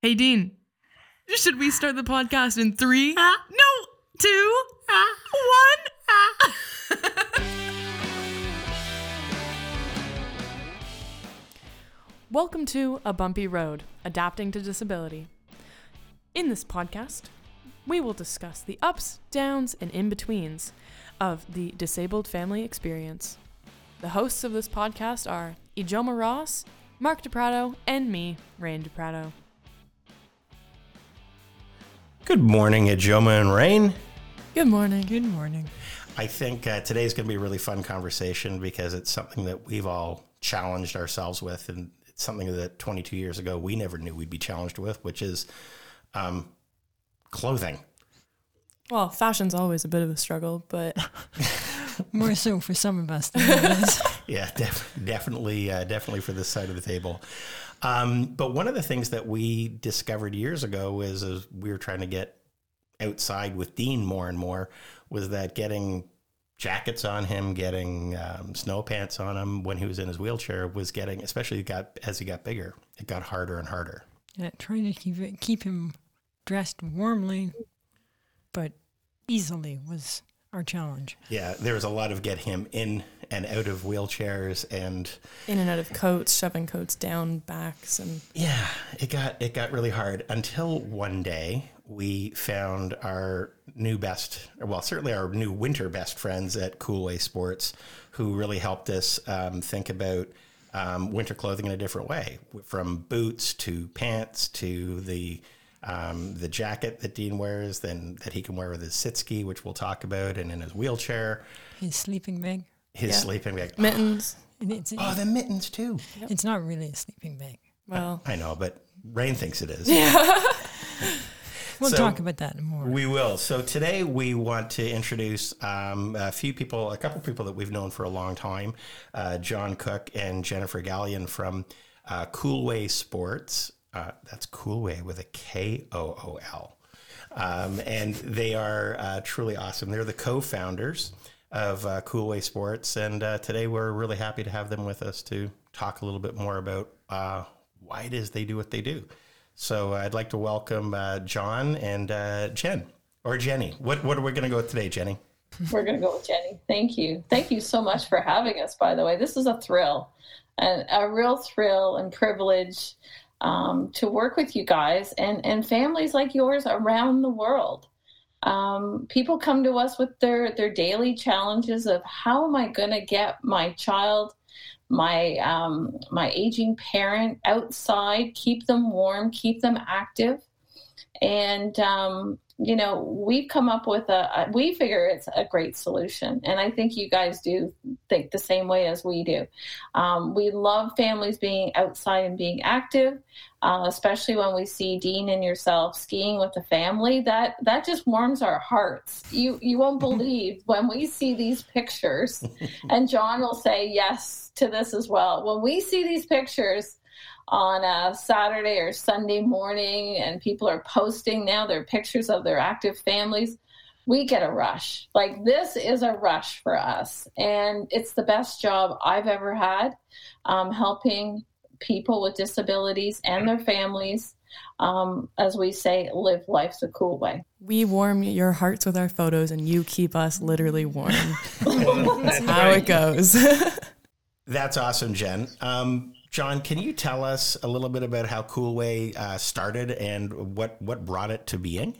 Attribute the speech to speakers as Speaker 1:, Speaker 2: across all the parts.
Speaker 1: Hey, Dean, should we start the podcast in three?
Speaker 2: Ah.
Speaker 1: no, two, one. Welcome to A Bumpy Road Adapting to Disability. In this podcast, we will discuss the ups, downs, and in betweens of the disabled family experience. The hosts of this podcast are Ijoma Ross, Mark DePrado, and me, Rain DePrato.
Speaker 3: Good morning, Ijoma and Rain.
Speaker 1: Good morning.
Speaker 2: Good morning.
Speaker 3: I think uh, today's going to be a really fun conversation because it's something that we've all challenged ourselves with, and it's something that 22 years ago we never knew we'd be challenged with, which is um, clothing.
Speaker 1: Well, fashion's always a bit of a struggle, but
Speaker 2: More so for some of us than others.
Speaker 3: Yeah, def- definitely, uh, definitely for this side of the table. Um, but one of the things that we discovered years ago is as we were trying to get outside with Dean more and more was that getting jackets on him, getting um, snow pants on him when he was in his wheelchair was getting, especially got as he got bigger, it got harder and harder.
Speaker 2: Yeah, trying to keep it, keep him dressed warmly, but easily was our challenge.
Speaker 3: Yeah, there was a lot of get him in and out of wheelchairs and
Speaker 1: in and out of coats, shoving coats down backs, and
Speaker 3: Yeah, it got it got really hard until one day we found our new best, well, certainly our new winter best friends at Koolway Sports, who really helped us um, think about um, winter clothing in a different way, from boots to pants to the um, the jacket that Dean wears, then that he can wear with his sit ski, which we'll talk about, and in his wheelchair,
Speaker 2: His sleeping bag.
Speaker 3: his
Speaker 1: Yeah.
Speaker 3: sleeping bag.
Speaker 1: mittens.
Speaker 2: And it's,
Speaker 3: Oh, the mittens too.
Speaker 2: it's not really a sleeping bag.
Speaker 1: Well,
Speaker 3: I know, but Rain thinks it is.
Speaker 2: We'll
Speaker 3: So-
Speaker 2: talk about that more.
Speaker 3: We will. So today we want to introduce um, a few people, a couple people that we've known for a long time, uh, John Cook and Jennifer Gallion from uh, Koolway Sports. Uh, that's Koolway with a K O O L. Um, and they are uh, truly awesome. They're the co-founders of uh, Koolway Sports, and uh, today we're really happy to have them with us to talk a little bit more about uh, why it is they do what they do. So I'd like to welcome John and Jen or Jenny. What what are we going to go with today, Jenny?
Speaker 4: We're going to go with Jenny. Thank you. Thank you so much for having us, by the way. This is a thrill, and a real thrill and privilege um, to work with you guys and, and families like yours around the world. Um, people come to us with their, their daily challenges of how am I going to get my child, my um, my aging parent outside, keep them warm, keep them active, and um, you know we've come up with a, a we figure it's a great solution. And i think you guys do think the same way as we do. Um, we love families being outside and being active uh, especially when we see dean and yourself skiing with the family. That that just warms our hearts. You you won't believe when we see these pictures and john will say yes to this as well. When we see these pictures on a Saturday or Sunday morning, and people are posting now their pictures of their active families, we get a rush. Like, this is a rush for us. And it's the best job I've ever had um, helping people with disabilities and their families, um, as we say, live life the cool way.
Speaker 1: we warm your hearts with our photos, and you keep us literally warm.
Speaker 3: That's
Speaker 1: How it goes.
Speaker 3: That's awesome, Jen. Um, John, can you tell us a little bit about how Koolway uh, started and what what brought it to being?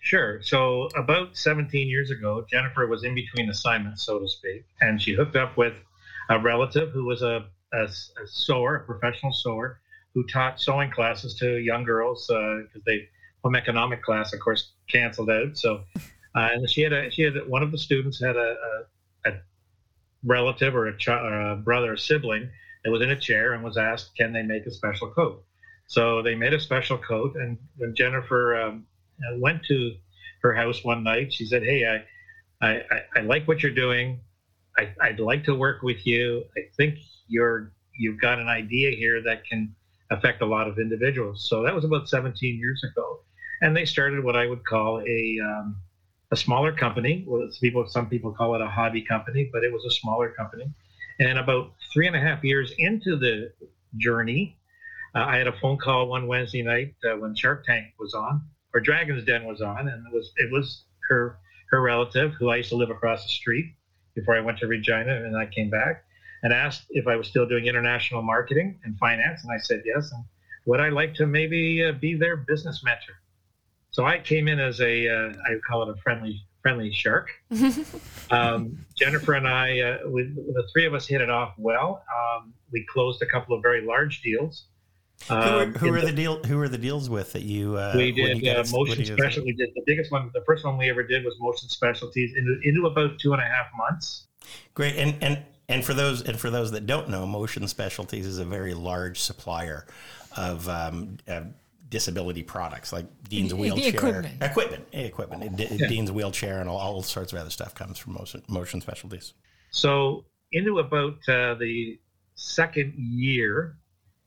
Speaker 5: Sure. So about 17 years ago, Jennifer was in between assignments, so to speak, and she hooked up with a relative who was a, a, a sewer, a professional sewer, who taught sewing classes to young girls because they home economic class, of course, canceled out. So, uh, and she had a she had one of the students had a, a, a relative or a, ch- or a brother, a sibling that was in a chair and was asked, can they make a special coat? So they made a special coat, and when Jennifer um, uh, went to her house one night. She said, "Hey, I, I, I, I like what you're doing. I, I'd like to work with you. I think you're you've got an idea here that can affect a lot of individuals." So that was about 17 years ago, and they started what I would call a um, a smaller company. Well, people some people call it a hobby company, but it was a smaller company. And about three and a half years into the journey, uh, I had a phone call one Wednesday night uh, when Shark Tank was on, or Dragon's Den was on, and it was it was her her relative who I used to live across the street before I went to Regina, and I came back and asked if I was still doing international marketing and finance, and I said yes, and would I like to maybe uh, be their business mentor? So I came in as a uh, I call it a friendly friendly shark. um, Jennifer and I, uh, we, the three of us hit it off well. Um, we closed a couple of very large deals.
Speaker 3: Um, who, were, the, the, deal? Who were the deals with that you? Uh,
Speaker 5: we did you uh, motion special. We did the biggest one. The first one we ever did was motion specialties into, into about two and a half months.
Speaker 3: Great, and and and for those and for those that don't know, motion specialties is a very large supplier of um, uh, disability products like Dean's wheelchair
Speaker 2: equipment,
Speaker 3: equipment, equipment. Yeah. Dean's wheelchair and all, all, sorts of other stuff comes from motion, motion specialties.
Speaker 5: So into about uh, the second year,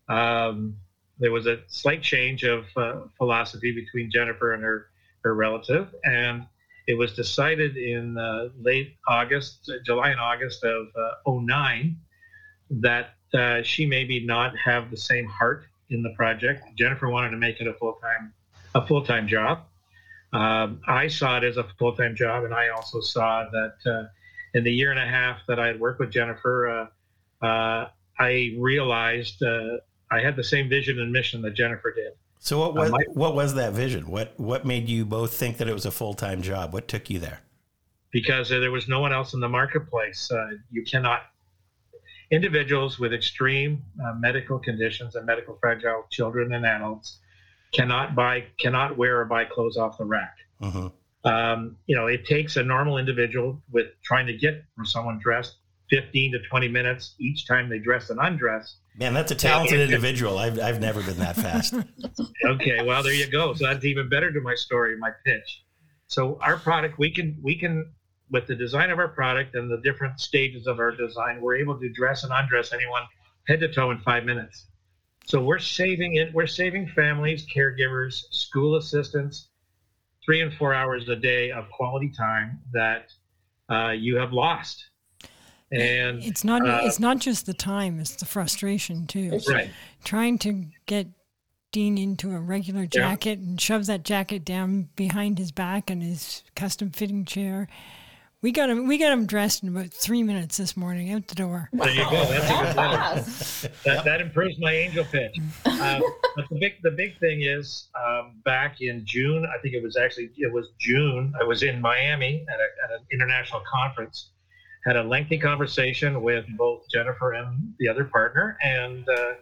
Speaker 5: um, there was a slight change of uh, philosophy between Jennifer and her her relative, and it was decided in uh, late August, July and August of uh, 09 that uh, she maybe not have the same heart in the project. Jennifer wanted to make it a full time a full time job. Um, I saw it as a full time job, and I also saw that uh, in the year and a half that I had worked with Jennifer, uh, uh, I realized uh, I had the same vision and mission that Jennifer did.
Speaker 3: So what was, my, what was that vision? What what made you both think that it was a full time job? What took you there?
Speaker 5: Because there was no one else in the marketplace. Uh, you cannot individuals with extreme uh, medical conditions and medical fragile children and adults cannot buy cannot wear or buy clothes off the rack. Mm-hmm. Um, you know, it takes a normal individual with trying to get from someone dressed 15 to 20 minutes each time they dress and undress.
Speaker 3: Man, that's a talented and, individual. I've, I've never been that fast.
Speaker 5: okay, well there you go. So that's even better to my story, my pitch. So our product, we can we can with the design of our product and the different stages of our design, we're able to dress and undress anyone head to toe in five minutes. So we're saving it. We're saving families, caregivers, school assistants, three and four hours a day of quality time that uh, you have lost. And
Speaker 2: it's not. Uh, it's not just the time; it's the frustration too.
Speaker 5: Right.
Speaker 2: Trying to get Dean into a regular jacket yeah. and shove that jacket down behind his back in his custom fitting chair we got him. We got him dressed in about three minutes this morning out the door.
Speaker 5: There you go. That's a good letter. that, that improves my angel pitch. Um, but the big the big thing is um, back in June. I think it was actually it was June. I was in Miami at, a, at an international conference. Had a lengthy conversation with both Jennifer and the other partner, and uh,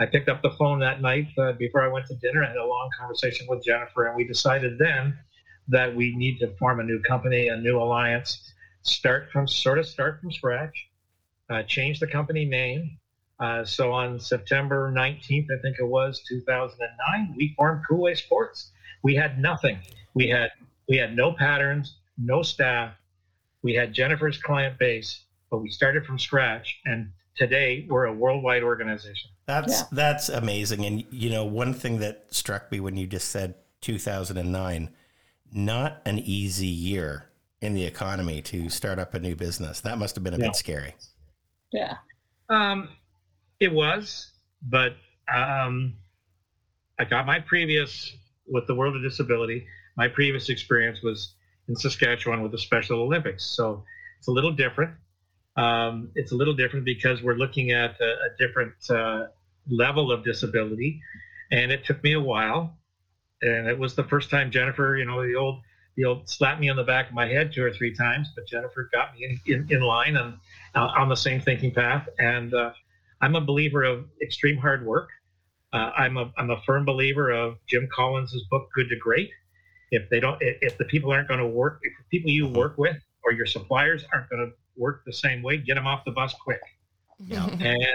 Speaker 5: I picked up the phone that night uh, before I went to dinner. I had a long conversation with Jennifer, and we decided then that we need to form a new company, a new alliance, start from sort of start from scratch, uh, change the company name. Uh, so on September 19th, I think it was 2009, we formed Koolway Sports. We had nothing. We had we had no patterns, no staff. We had Jennifer's client base, but we started from scratch. And today we're a worldwide organization.
Speaker 3: That's yeah. that's amazing. And you know, one thing that struck me when you just said 2009 not an easy year in the economy to start up a new business. That must have been a yeah. bit scary.
Speaker 4: Yeah.
Speaker 5: Um, it was, but um, I got my previous with the World of Disability. My previous experience was in Saskatchewan with the Special Olympics, so it's a little different. Um, it's a little different because we're looking at a, a different uh, level of disability, and it took me a while and it was the first time Jennifer, you know, the old the old slapped me on the back of my head two or three times, but Jennifer got me in, in, in line and uh, on the same thinking path. And uh, I'm a believer of extreme hard work. Uh, I'm a I'm a firm believer of Jim Collins' book Good to Great. If they don't, if the people aren't going to work, if the people you work with or your suppliers aren't going to work the same way, get them off the bus quick. Yeah. and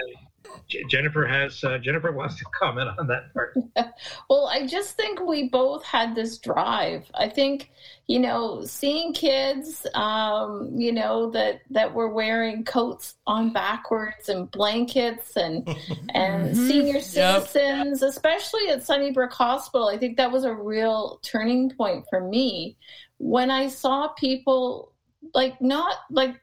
Speaker 5: Jennifer has uh, Jennifer wants to comment on that part.
Speaker 4: well, I just think we both had this drive. I think you know, seeing kids, um, you know that that were wearing coats on backwards and blankets and and mm-hmm. senior citizens, yep. especially at Sunnybrook Hospital. I think that was a real turning point for me when I saw people like not like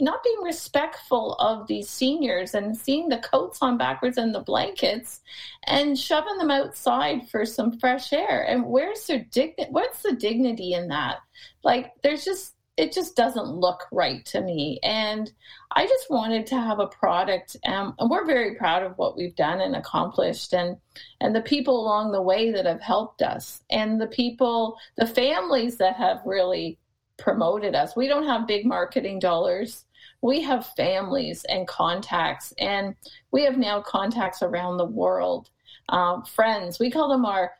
Speaker 4: not being respectful of these seniors and seeing the coats on backwards and the blankets and shoving them outside for some fresh air. And where's their dignity? What's the dignity in that? Like, there's just it just doesn't look right to me. And I just wanted to have a product, um, and we're very proud of what we've done and accomplished, and and the people along the way that have helped us, and the people, the families that have really promoted us. We don't have big marketing dollars. We have families and contacts, and we have now contacts around the world. Um, friends, we call them our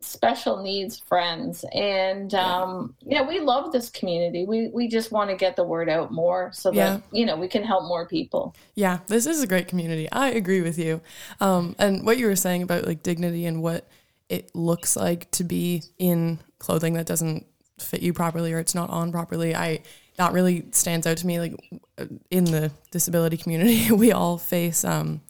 Speaker 4: special needs friends. And um, yeah we love this community. We we just want to get the word out more so that yeah. you know we can help more people.
Speaker 1: Yeah this is a great community. I agree with you. Um, and what you were saying about like dignity and what it looks like to be in clothing that doesn't fit you properly or it's not on properly i that really stands out to me like in the disability community we all face um,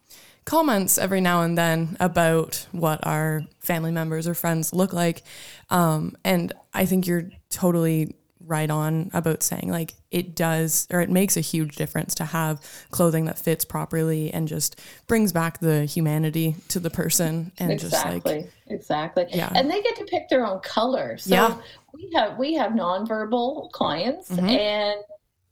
Speaker 1: comments every now and then about what our family members or friends look like. Um, and I think you're totally right on about saying like it does or it makes a huge difference to have clothing that fits properly and just brings back the humanity to the person and
Speaker 4: exactly,
Speaker 1: just like
Speaker 4: exactly yeah and they get to pick their own color so
Speaker 1: yeah.
Speaker 4: we have we have nonverbal clients mm-hmm. and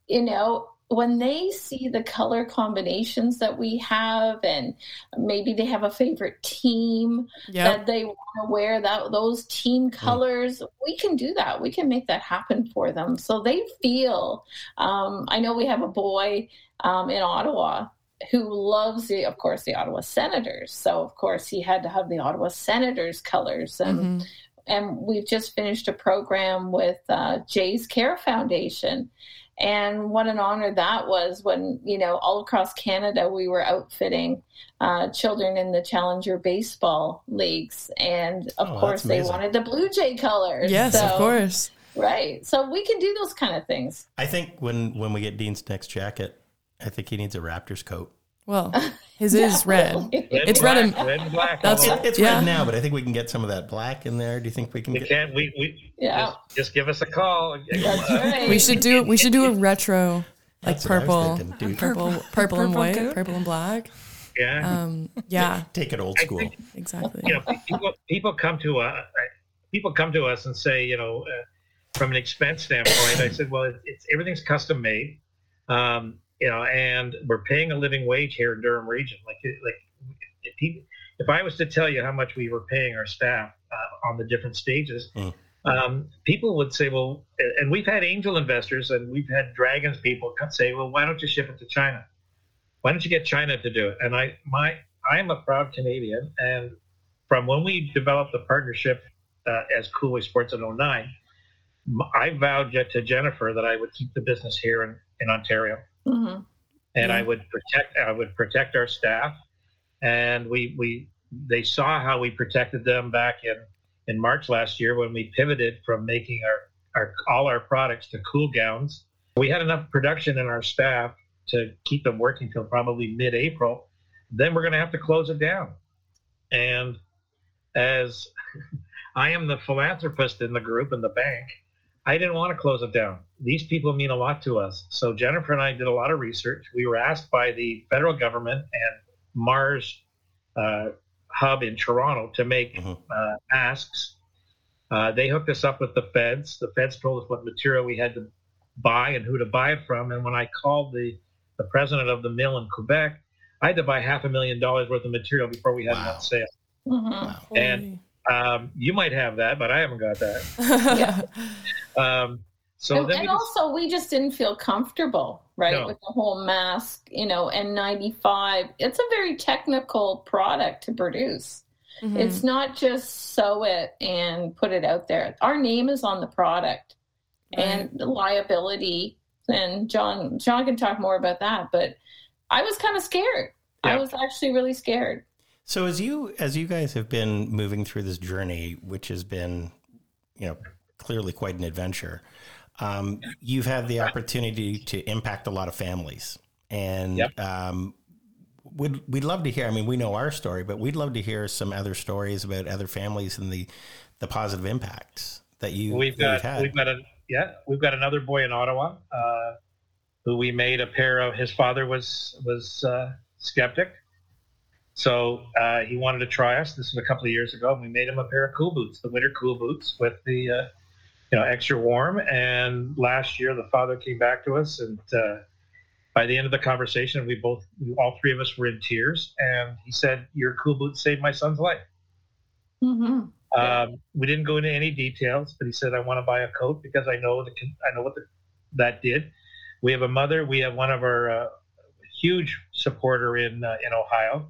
Speaker 4: you know when they see the color combinations that we have and maybe they have a favorite team yep. that they want to wear that those team hmm. colors mm. we can do that we can make that happen for them so they feel um, i know we have a boy um, in ottawa who loves the of course the ottawa senators so of course he had to have the ottawa senators colors and mm-hmm. and we've just finished a program with uh, jay's care foundation and what an honor that was when, you know, all across Canada, we were outfitting uh, children in the Challenger baseball leagues. And of oh, course, they wanted the Blue Jay colors.
Speaker 1: Yes, so, of course.
Speaker 4: Right. So we can do those kind of things.
Speaker 3: I think when, when we get Dean's next jacket, I think he needs a Raptors coat.
Speaker 1: Well, his is red. red. It's
Speaker 5: black,
Speaker 1: red and
Speaker 5: red and black.
Speaker 3: That's it, it's yeah. red now, but I think we can get some of that black in there. Do you think we can?
Speaker 5: We
Speaker 3: get...
Speaker 5: can. We, we
Speaker 4: yeah.
Speaker 5: Just, just, give us a call.
Speaker 4: That's right.
Speaker 1: We should do. We should do a retro, like purple, thinking, purple, purple, purple and white, coat? purple and black.
Speaker 5: Yeah.
Speaker 1: Um. Yeah.
Speaker 3: Take it old school.
Speaker 5: Think,
Speaker 1: exactly.
Speaker 5: You know, people people come to us. People come to us and say, you know, uh, from an expense standpoint, I said, well, it's everything's custom made. Um, you know, and we're paying a living wage here in Durham region. Like, like if, he, if I was to tell you how much we were paying our staff uh, on the different stages, mm. um, people would say, well, and we've had angel investors and we've had dragons people say, well, why don't you ship it to China? Why don't you get China to do it? And I, my, I am a proud Canadian, and from when we developed the partnership uh, as Koolway Sports in 09, I vowed to Jennifer that I would keep the business here in, in Ontario. Mm-hmm. And yeah. I would protect I would protect our staff, and we we they saw how we protected them back in in March last year when we pivoted from making our, our all our products to cool gowns. We had enough production in our staff to keep them working till probably mid-April. Then we're going to have to close it down. And as I am the philanthropist in the group in the bank, I didn't want to close it down. These people mean a lot to us. So Jennifer and I did a lot of research. We were asked by the federal government and Mars uh, hub in Toronto to make mm-hmm. uh, masks. Uh, they hooked us up with the feds. The feds told us what material we had to buy and who to buy it from. And when I called the, the president of the mill in Quebec, I had to buy half a million dollars worth of material before we had wow. it on sale. Mm-hmm. Wow. And um, you might have that, but I haven't got that. um, so
Speaker 4: and, and just, also, we just didn't feel comfortable, right, no. with the whole mask, you know, N95. It's a very technical product to produce. Mm-hmm. It's not just sew it and put it out there. Our name is on the product, right. and the liability. And John, John can talk more about that. But I was kind of scared. I was actually really scared.
Speaker 3: So as you as you guys have been moving through this journey, which has been, you know, clearly quite an adventure, um, you've had the opportunity to impact a lot of families, and yep. um, we'd we'd love to hear. I mean, we know our story, but we'd love to hear some other stories about other families and the the positive impacts that you
Speaker 5: we've
Speaker 3: that
Speaker 5: got. We've got a yeah, we've got another boy in Ottawa. Uh, who we made a pair of. His father was was uh, skeptic, so uh, he wanted to try us. This was a couple of years ago, and we made him a pair of cool boots, the winter cool boots with the uh, you know extra warm. And last year, the father came back to us, and uh, by the end of the conversation, we both, all three of us, were in tears. And he said, "Your cool boots saved my son's life."
Speaker 4: Mm-hmm.
Speaker 5: Um, we didn't go into any details, but he said, "I want to buy a coat because I know the I know what the, that did." We have a mother. We have one of our uh, huge supporter in uh, in Ohio,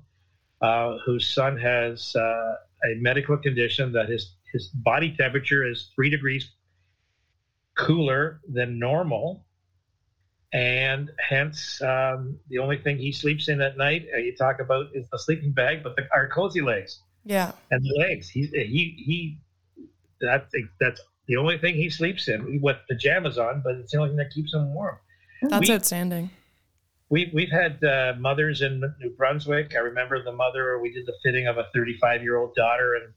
Speaker 5: uh, whose son has uh, a medical condition that his his body temperature is three degrees cooler than normal, and hence um, the only thing he sleeps in at night. Uh, you talk about is the sleeping bag, but the, our cozy legs
Speaker 1: Yeah.
Speaker 5: and the legs. He he he. That's that's the only thing he sleeps in with pajamas on, but it's the only thing that keeps him warm.
Speaker 1: That's
Speaker 5: We-
Speaker 1: outstanding.
Speaker 5: We we've had uh, mothers in New Brunswick. I remember the mother. We did the fitting of a 35 year old daughter, and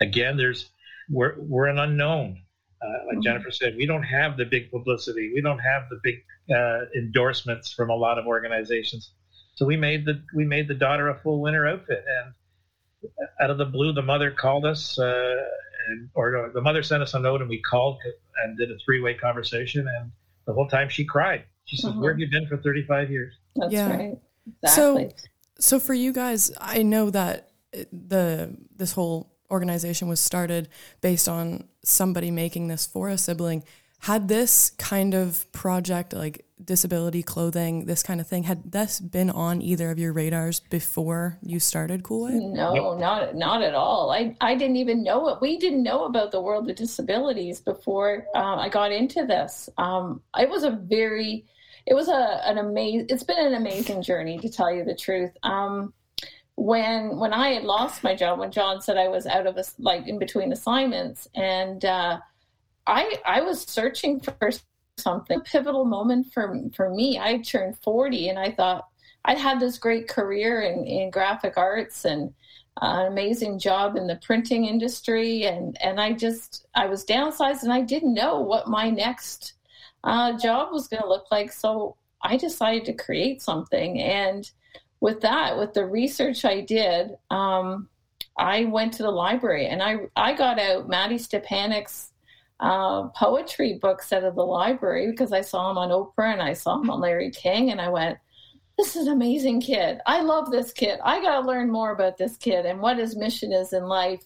Speaker 5: again, there's we're we're an unknown. Uh, like
Speaker 4: Mhm.
Speaker 5: Jennifer said, we don't have the big publicity. We don't have the big uh, endorsements from a lot of organizations. So we made the we made the daughter a full winter outfit, and out of the blue, the mother called us, uh, and or the mother sent us a note, and we called and did a three way conversation, and the whole time she cried. She said,
Speaker 4: Mhm.
Speaker 5: "Where have you been for 35 years?"
Speaker 4: That's
Speaker 1: Yeah.
Speaker 4: right.
Speaker 1: So-
Speaker 4: Exactly.
Speaker 1: So for you guys, I know that the this whole organization was started based on somebody making this for a sibling. Had this kind of project, like disability clothing, this kind of thing, had this been on either of your radars before you started Koolway?
Speaker 4: No, not not at all. I, I didn't even know it. We didn't know about the world of disabilities before uh, I got into this. Um, it was a very, it was a an amazing. It's been an amazing journey to tell you the truth. Um, when when I had lost my job, when John said I was out of a, like in between assignments, and uh, I I was searching for something pivotal moment for for me. I turned forty, and I thought I'd had this great career in, in graphic arts and uh, an amazing job in the printing industry, and and I just I was downsized, and I didn't know what my next uh, job was going to look like. So I decided to create something, and with that, with the research I did, um, I went to the library and I I got out Mattie Stepanek's uh, poetry books out of the library because I saw him on Oprah and I saw him on Larry King, and I went, "This is an amazing kid. I love this kid. I got to learn more about this kid and what his mission is in life."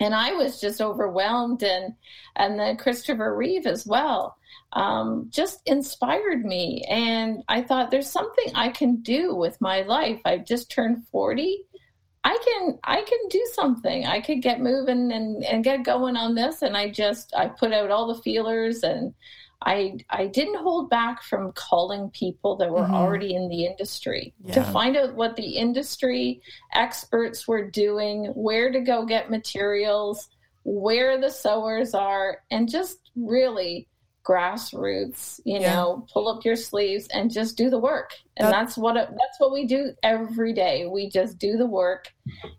Speaker 4: And I was just overwhelmed, and and then Christopher Reeve as well um, just inspired me. And I thought, there's something I can do with my life. I just turned 40. I can I can do something. I could get moving and, and get going on this. And I just I put out all the feelers and I I didn't hold back from calling people that were
Speaker 1: Mhm.
Speaker 4: already in the industry to find out what the industry experts were doing, where to go get materials, where the sewers are, and just really grassroots you
Speaker 1: Yeah.
Speaker 4: know pull up your sleeves and just do the work and
Speaker 1: That-
Speaker 4: that's what that's what we do every day we just do the work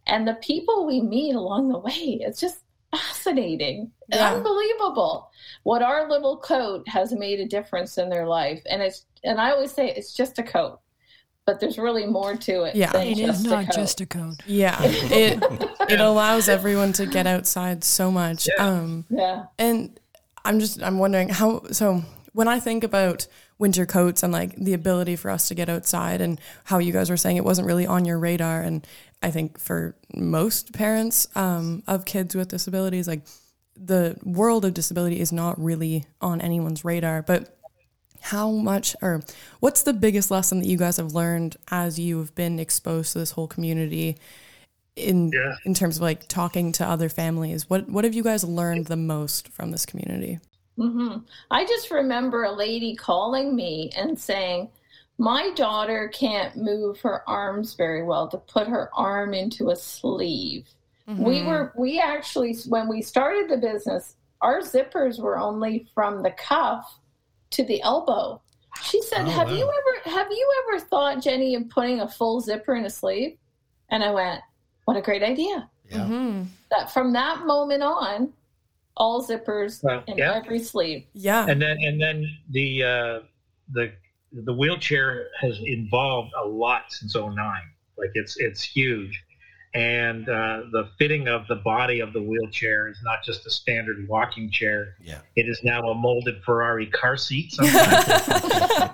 Speaker 4: and the people we meet along the way it's just fascinating and
Speaker 1: Yeah.
Speaker 4: unbelievable what our little coat has made a difference in their life and it's and i always say it's just a coat but there's really more to it
Speaker 1: Yeah.
Speaker 4: than
Speaker 2: It is
Speaker 4: just a
Speaker 2: not
Speaker 4: coat.
Speaker 2: just a coat
Speaker 1: Yeah, it it allows everyone to get outside so much.
Speaker 5: Yeah.
Speaker 1: Um,
Speaker 4: yeah
Speaker 1: and I'm just I'm wondering how so when I think about winter coats and like the ability for us to get outside and how you guys were saying it wasn't really on your radar and I think for most parents um, of kids with disabilities like the world of disability is not really on anyone's radar. But how much or what's the biggest lesson that you guys have learned as you've been exposed to this whole community in
Speaker 5: Yeah.
Speaker 1: in terms of like talking to other families? What what have you guys learned the most from this community
Speaker 4: hmm I just remember a lady calling me and saying, My daughter can't move her arms very well to put her arm into a sleeve. We
Speaker 1: Mhm.
Speaker 4: were, we actually, when we started the business, our zippers were only from the cuff to the elbow. She said,
Speaker 3: Oh,
Speaker 4: Have you ever, have you ever thought, Jenny, of putting a full zipper in a sleeve? And I went, What a great idea.
Speaker 3: Yeah.
Speaker 1: Mhm.
Speaker 4: That from that moment on, all zippers
Speaker 5: Well,
Speaker 4: in
Speaker 5: yeah.
Speaker 4: every sleeve.
Speaker 1: yeah
Speaker 5: and then and then the uh, the the wheelchair has evolved a lot since 09. Like it's it's huge, and uh, the fitting of the body of the wheelchair is not just a standard walking chair.
Speaker 3: Yeah.
Speaker 5: It is now a molded Ferrari car seat. Sometimes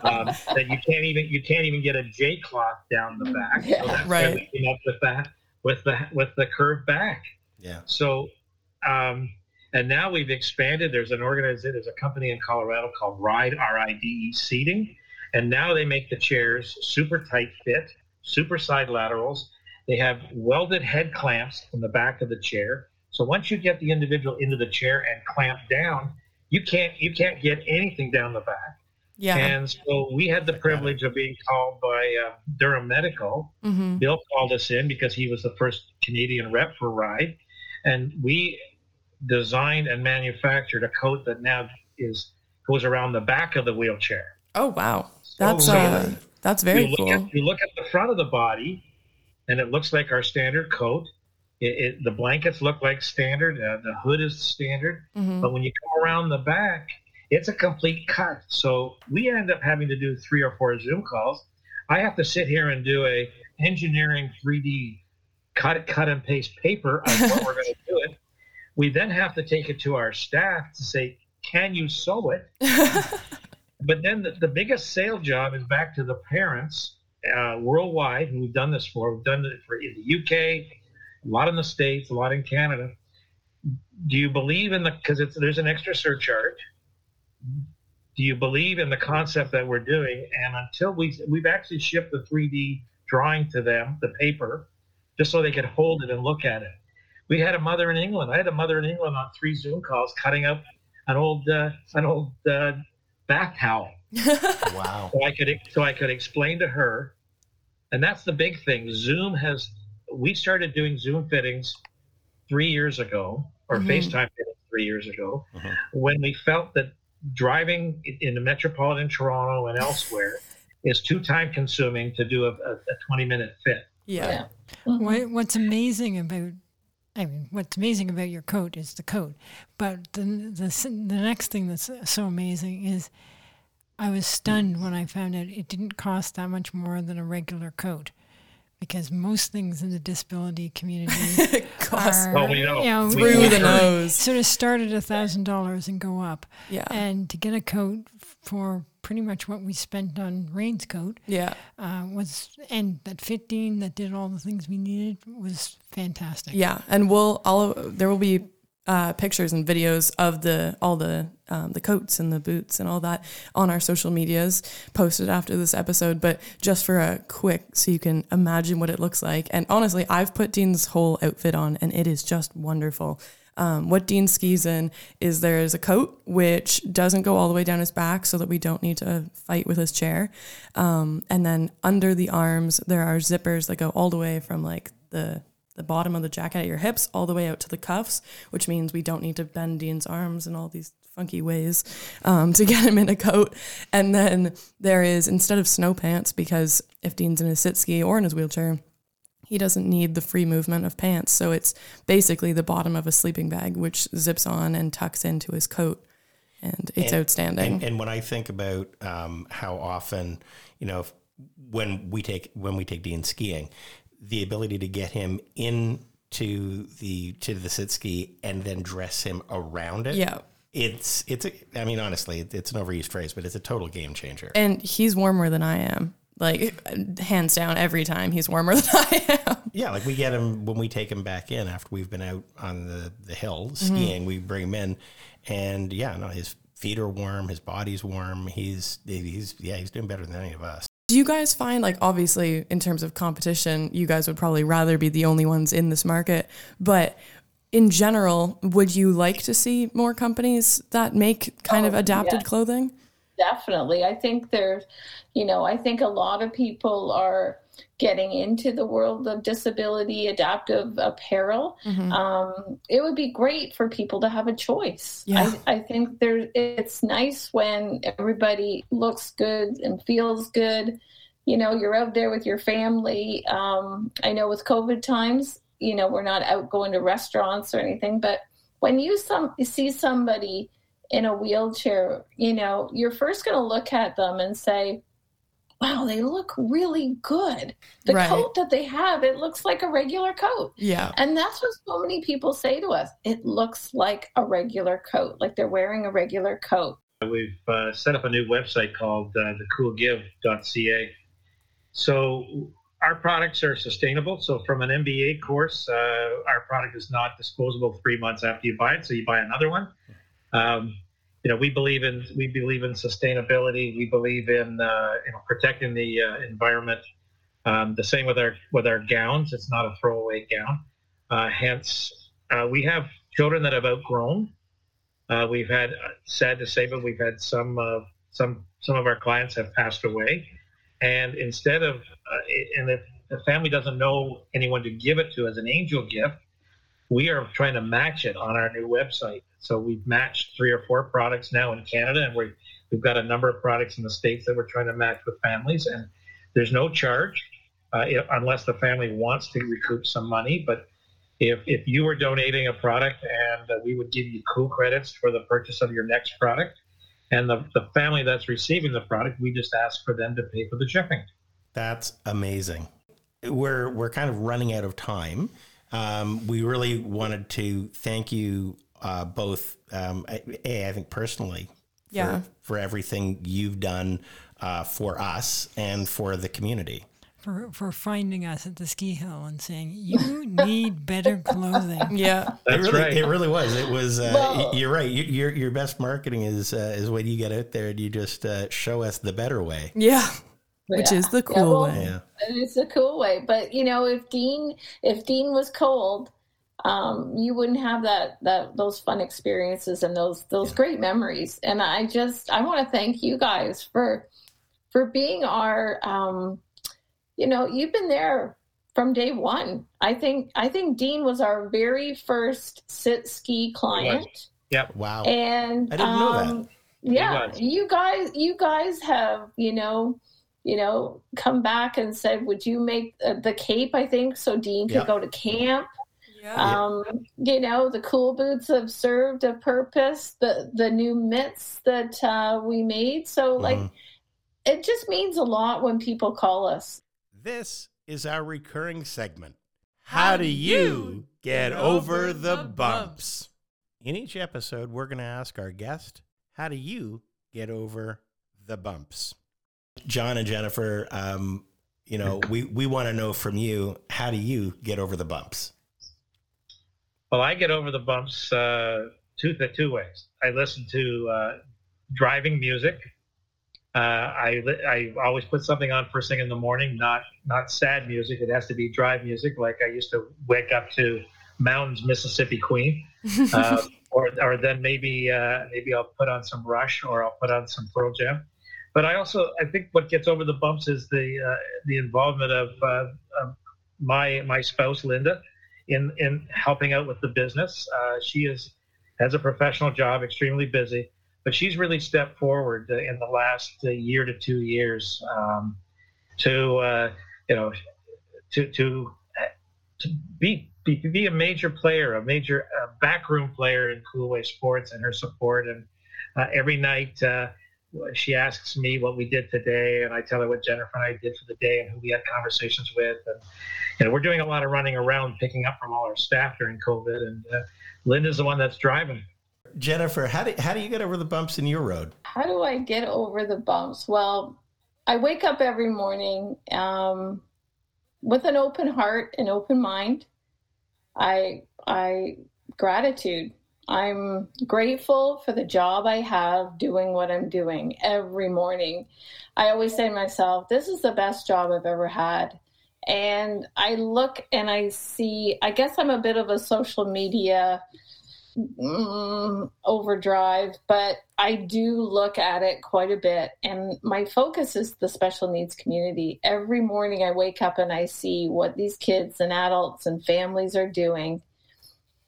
Speaker 5: um, that you can't even you can't even get a J cloth down the back.
Speaker 4: Yeah.
Speaker 5: So
Speaker 1: Right.
Speaker 5: why we came up with that with the with the curved back.
Speaker 3: Yeah.
Speaker 5: So, um, and now we've expanded. There's an organization, there's a company in Colorado called Ride R-I-D-E Seating, and now they make the chairs super tight fit, super side laterals. They have welded head clamps in the back of the chair. So once you get the individual into the chair and clamp down, you can't you can't get anything down the back.
Speaker 1: Yeah.
Speaker 5: And so we had the privilege of being called by uh, Durham Medical
Speaker 1: hmm
Speaker 5: Bill called us in because he was the first Canadian rep for Ride, and we designed and manufactured a coat that now is goes around the back of the wheelchair.
Speaker 1: Oh wow, that's
Speaker 5: So
Speaker 1: uh, that's very
Speaker 5: you
Speaker 1: cool.
Speaker 5: At, you look at the front of the body, and it looks like our standard coat. It, it, the blankets look like standard. Uh, the hood is standard.
Speaker 1: Mhm.
Speaker 5: But when you come around the back, it's a complete cut. So we end up having to do three or four Zoom calls. I have to sit here and do a engineering 3D cut cut and paste paper of what we're going to do it. We then have to take it to our staff to say, "Can you sew it?" But then the, the biggest sale job is back to the parents uh, worldwide who we've done this for. We've done it for in the UK, a lot in the States, a lot in Canada. Do you believe in the because there's an extra surcharge? Do you believe in the concept that we're doing? And until we we've actually shipped the 3D drawing to them, the paper, just so they could hold it and look at it. We had a mother in England. I had a mother in England on three Zoom calls cutting up an old uh, an old uh, bath towel
Speaker 3: Wow.
Speaker 5: so I could so I could explain to her, and that's the big thing. Zoom has we started doing Zoom fittings three years ago, or
Speaker 1: Mhm.
Speaker 5: FaceTime fittings three years ago,
Speaker 3: Mhm.
Speaker 5: when we felt that driving in- in the metropolitan Toronto and elsewhere is too time consuming to do a, a, a 20 minute fit.
Speaker 1: yeah.
Speaker 4: Yeah. Mhm.
Speaker 2: What, what's amazing about, I mean, what's amazing about your coat is the coat. But the, the, the next thing that's so amazing is I was stunned when I found out it didn't cost that much more than a regular coat. Because most things in the disability community
Speaker 1: Cost
Speaker 2: are,
Speaker 5: Oh, we know.
Speaker 2: you know,
Speaker 1: through the nose.
Speaker 2: sort of start at a thousand dollars and go up.
Speaker 1: Yeah.
Speaker 2: And to get a coat for pretty much what we spent on Rain's coat
Speaker 1: Yeah.
Speaker 2: uh, was, and that fit Dean, that did all the things we needed, was fantastic.
Speaker 1: Yeah, and we'll all there will be uh, pictures and videos of the all the um, the coats and the boots and all that on our social medias posted after this episode. But just for a quick, so you can imagine what it looks like. And honestly, I've put Dean's whole outfit on, and it is just wonderful. Um, what Dean skis in is there is a coat which doesn't go all the way down his back so that we don't need to fight with his chair. Um, and then under the arms, there are zippers that go all the way from like the the bottom of the jacket at your hips all the way out to the cuffs, which means we don't need to bend Dean's arms in all these funky ways um, to get him in a coat. And then there is instead of snow pants, because if Dean's in his sit ski or in his wheelchair, he doesn't need the free movement of pants. So it's basically the bottom of a sleeping bag, which zips on and tucks into his coat. And it's
Speaker 3: And-
Speaker 1: outstanding.
Speaker 3: And, and when I think about um, how often, you know, if, when we take when we take Dean skiing, the ability to get him into the to the sit ski and then dress him around it.
Speaker 1: yeah.
Speaker 3: It's it's a, I mean honestly it's an overused phrase but it's a total game changer.
Speaker 1: And he's warmer than I am. Like, hands down, every time he's warmer than I am.
Speaker 3: Yeah, like we get him when we take him back in after we've been out on the the hill
Speaker 1: Mm-hmm.
Speaker 3: skiing. We bring him in, and yeah, no, his feet are warm, his body's warm. He's he's yeah, he's doing better than any of us.
Speaker 1: Do you guys find, like, obviously, in terms of competition, you guys would probably rather be the only ones in this market, but in general, would you like to see more companies that make kind of
Speaker 4: Oh,
Speaker 1: adapted
Speaker 4: yes.
Speaker 1: clothing?
Speaker 4: Definitely. I think there's you know i think a lot of people are getting into the world of disability adaptive apparel.
Speaker 1: Mhm.
Speaker 4: um, it would be great for people to have a choice.
Speaker 1: Yeah.
Speaker 4: I, I think there it's nice when everybody looks good and feels good. You know you're out there with your family. Um, i know with covid times you know we're not out going to restaurants or anything but when you some you see somebody in a wheelchair, you know, you're first going to look at them and say, wow, they look really good. The
Speaker 1: Right.
Speaker 4: coat that they have, it looks like a regular coat.
Speaker 1: Yeah.
Speaker 4: And that's what so many people say to us. It looks like a regular coat, like they're wearing a regular coat.
Speaker 5: We've uh, set up a new website called uh, thecoolgive.ca. So our products are sustainable. So from an MBA course, uh, our product is not disposable three months after you buy it. So you buy another one. Um, you know, we believe in we believe in sustainability. We believe in uh, you know protecting the uh, environment. Um, the same with our with our gowns. It's not a throwaway gown. Uh, hence, uh, we have children that have outgrown. Uh, we've had, uh, sad to say, but we've had some some some of our clients have passed away, and instead of and if the family doesn't know anyone to give it to as an angel gift, we are trying to match it on our new website. So we've matched three or four products now in Canada, and we we've got a number of products in the states that we're trying to match with families, and there's no charge uh, unless the family wants to recoup some money, but if, if you were donating a product and uh, we would give you cool credits for the purchase of your next product and the, the family that's receiving the product we just ask for them to pay for the shipping
Speaker 3: That's amazing. We're we're kind of running out of time. Um, we really wanted to thank you uh, both. Um, a, I think personally, for,
Speaker 1: Yeah.
Speaker 3: for everything you've done uh, for us and for the community.
Speaker 2: for, for finding us at the ski hill and saying, you need better clothing.
Speaker 1: Yeah.
Speaker 3: it
Speaker 5: That's
Speaker 3: really,
Speaker 5: right.
Speaker 3: It really was. It was. Uh,
Speaker 4: Well-
Speaker 3: you're right. You, your your best marketing is uh, is when you get out there and you just uh, show us the better way.
Speaker 1: Yeah. Which
Speaker 4: Yeah.
Speaker 1: is the
Speaker 4: Yeah,
Speaker 1: cool
Speaker 4: well,
Speaker 1: way.
Speaker 3: Yeah.
Speaker 4: It's the cool way. But you know, if Dean if Dean was cold, um, you wouldn't have that that those fun experiences and those those great memories. And I just I want to thank you guys for for being our um, you know, you've been there from day one. I think I think Dean was our very first sit ski client. Yeah.
Speaker 3: Wow.
Speaker 4: And
Speaker 3: I didn't know that.
Speaker 4: um, yeah, you guys, you guys have, you know, you know, come back and said, "Would you make uh, the Cape?" I think so. Dean could
Speaker 3: Yep.
Speaker 4: go to camp.
Speaker 1: Yeah.
Speaker 4: Um, you know, the cool boots have served a purpose. The the new mitts that uh, we made. So like,
Speaker 3: Mhm.
Speaker 4: it just means a lot when people call us.
Speaker 3: This is our recurring segment. How do you get over the bumps? In each episode, we're going to ask our guest, How do you get over the bumps? John and Jennifer, um, you know, we, we want to know from you, How do you get over the bumps?
Speaker 5: Well i get over the bumps uh, two, the two ways. I listen to uh, driving music. Uh, I, I always put something on first thing in the morning not not sad music. It has to be drive music like i used to wake up to mountains mississippi queen. Uh, or or then maybe uh, maybe I'll put on some Rush or I'll put on some Pearl Jam. But I also I think what gets over the bumps is the uh, the involvement of, uh, of my my spouse Linda in in helping out with the business. Uh, she is has a professional job, extremely busy, but she's really stepped forward in the last year to two years um, to uh, you know to to to be be, be a major player, a major uh, backroom player in Koolway Sports and her support. And uh, every night uh, she asks me what we did today, and I tell her what Jennifer and I did for the day and who we had conversations with. And you know, we're doing a lot of running around, picking up from all our staff during COVID. And uh, Linda's the one that's driving.
Speaker 3: Jennifer, how do, how do you get over the bumps in your road?
Speaker 4: How do I get over the bumps? Well, I wake up every morning um, with an open heart, an open mind. I I gratitude. I'm grateful for the job I have doing what I'm doing every morning. I always say to myself, this is the best job I've ever had. And I look and I see, I guess I'm a bit of a social media mm, overdrive, but I do look at it quite a bit. And my focus is the special needs community. Every morning I wake up and I see what these kids and adults and families are doing,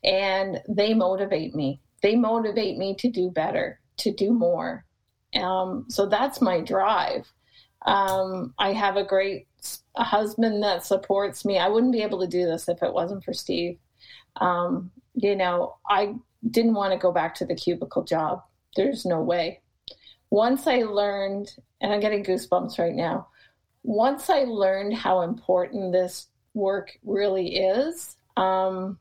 Speaker 4: and they motivate me. They motivate me to do better, to do more. Um, so that's my drive. Um, I have a great a husband that supports me. I wouldn't be able to do this if it wasn't for Steve. Um, you know, I didn't want to go back to the cubicle job. there's no way. Once I learned, and I'm getting goosebumps right now, once I learned how important this work really is, um,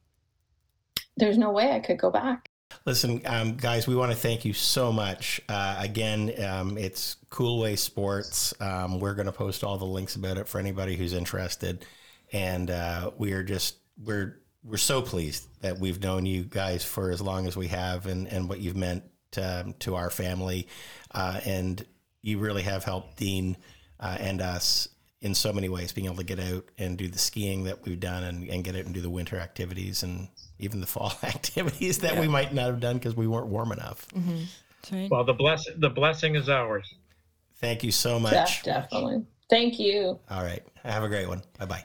Speaker 4: there's no way I could go back.
Speaker 3: Listen, um, guys, we want to thank you so much. Uh, again, um, it's Koolway Sports. Um, we're going to post all the links about it for anybody who's interested, and uh, we are just we're we're so pleased that we've known you guys for as long as we have, and and what you've meant to, to our family, uh, and you really have helped Dean uh, and us in so many ways, being able to get out and do the skiing that we've done, and, and get out and do the winter activities and even the fall activities that yeah. we might not have done because we weren't warm enough.
Speaker 5: Mm-hmm. Well, the bless the blessing is ours.
Speaker 3: Thank you so much.
Speaker 4: Yeah, definitely. Thank you.
Speaker 3: All right. Have a great one. Bye bye.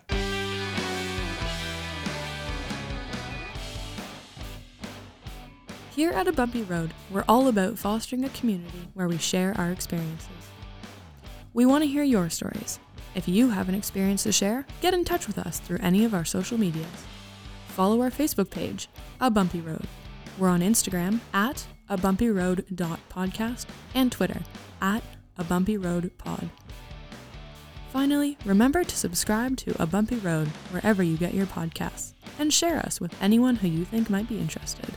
Speaker 1: Here at A Bumpy Road, we're all about fostering a community where we share our experiences. We want to hear your stories. If you have an experience to share, get in touch with us through any of our social medias follow our Facebook page, A Bumpy Road. We're on Instagram at a bumpy road podcast and Twitter at a bumpy road pod. Finally, remember to subscribe to A Bumpy Road wherever you get your podcasts and share us with anyone who you think might be interested.